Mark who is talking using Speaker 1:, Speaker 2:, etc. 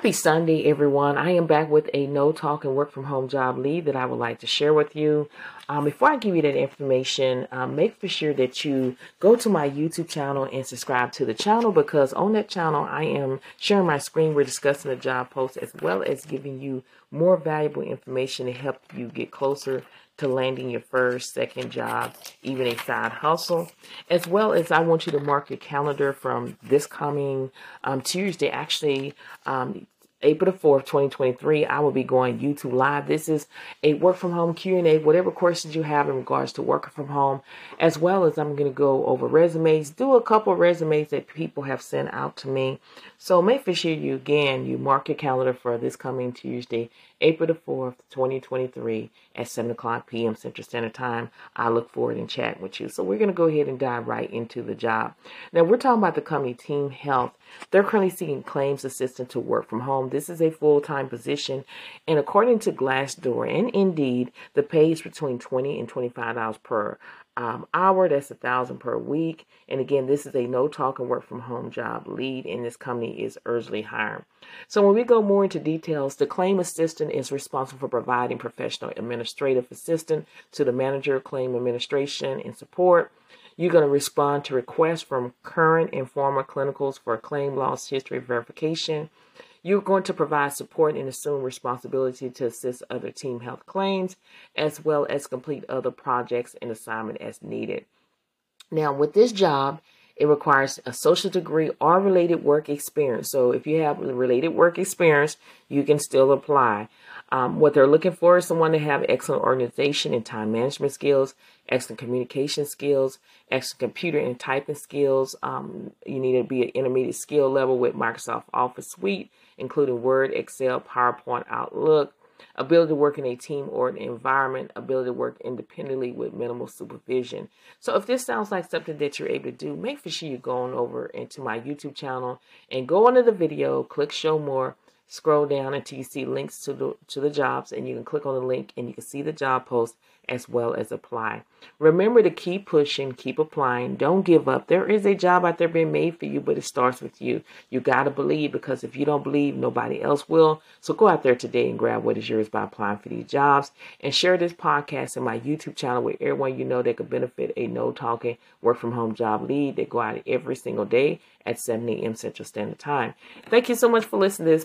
Speaker 1: Happy Sunday, everyone. I am back with a no talk and work from home job lead that I would like to share with you. Um, before I give you that information, um, make for sure that you go to my YouTube channel and subscribe to the channel because on that channel, I am sharing my screen. We're discussing the job post as well as giving you more valuable information to help you get closer to landing your first, second job, even a side hustle. As well as I want you to mark your calendar from this coming um, Tuesday, actually, um, April the 4th, 2023, I will be going YouTube live. This is a work from home Q&A, whatever questions you have in regards to working from home, as well as I'm going to go over resumes, do a couple resumes that people have sent out to me. So make sure you, again, you mark your calendar for this coming Tuesday, April the 4th, 2023 at 7 o'clock p.m. Central Standard Time. I look forward and chat with you. So we're going to go ahead and dive right into the job. Now we're talking about the company Team Health. They're currently seeking claims assistant to work from home. This is a full-time position. And according to Glassdoor and Indeed, the pay is between 20 and $25 per um, hour. That's a thousand per week. And again, this is a no talk and work from home job lead, and this company is urgently hiring. So when we go more into details, the claim assistant is responsible for providing professional administrative assistance to the manager, claim administration, and support. You're going to respond to requests from current and former clinicals for claim loss history verification. You're going to provide support and assume responsibility to assist other team health claims, as well as complete other projects and assignment as needed. Now, with this job, it requires a social degree or related work experience. So if you have related work experience, you can still apply. Um, what they're looking for is someone to have excellent organization and time management skills, excellent communication skills, excellent computer and typing skills. Um, you need to be an intermediate skill level with Microsoft Office Suite, including Word, Excel, PowerPoint, Outlook, ability to work in a team or an environment, ability to work independently with minimal supervision. So if this sounds like something that you're able to do, make for sure you're going over into my YouTube channel and go under the video, click show more, scroll down until you see links to the to the jobs and you can click on the link and you can see the job post as well as apply. Remember to keep pushing, keep applying, don't give up. There is a job out there being made for you, but it starts with you. You got to believe because if you don't believe, nobody else will. So go out there today and grab what is yours by applying for these jobs and share this podcast and my YouTube channel with everyone you know that could benefit a no talking work from home job lead that go out every single day at 7 a.m. Central Standard Time. Thank you so much for listening to this